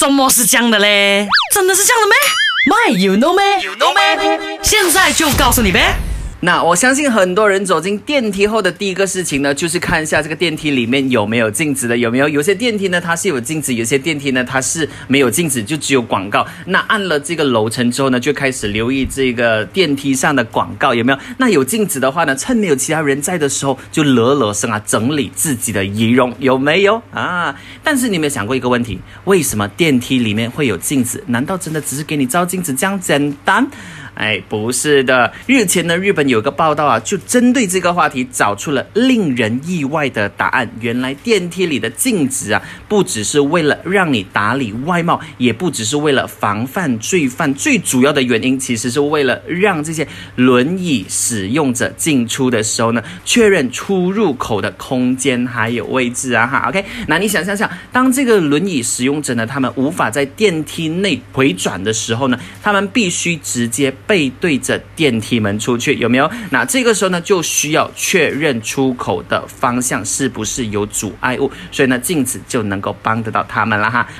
怎么是这样的嘞？真的是这样的咩？My you know 咩？You know 咩？现在就告诉你呗。那我相信很多人走进电梯后的第一个事情呢，就是看一下这个电梯里面有没有镜子的，有没有？有些电梯呢它是有镜子，有些电梯呢它是没有镜子，就只有广告。那按了这个楼层之后呢，就开始留意这个电梯上的广告有没有？那有镜子的话呢，趁没有其他人在的时候，就乐乐声啊，整理自己的仪容，有没有啊？但是你有没有想过一个问题？为什么电梯里面会有镜子？难道真的只是给你照镜子这样简单？哎，不是的。日前呢，日本有个报道啊，就针对这个话题找出了令人意外的答案。原来电梯里的镜子啊，不只是为了让你打理外貌，也不只是为了防范罪犯，最主要的原因其实是为了让这些轮椅使用者进出的时候呢，确认出入口的空间还有位置啊哈。OK，那你想想想，当这个轮椅使用者呢，他们无法在电梯内回转的时候呢，他们必须直接。背对着电梯门出去，有没有？那这个时候呢，就需要确认出口的方向是不是有阻碍物，所以呢，镜子就能够帮得到他们了哈。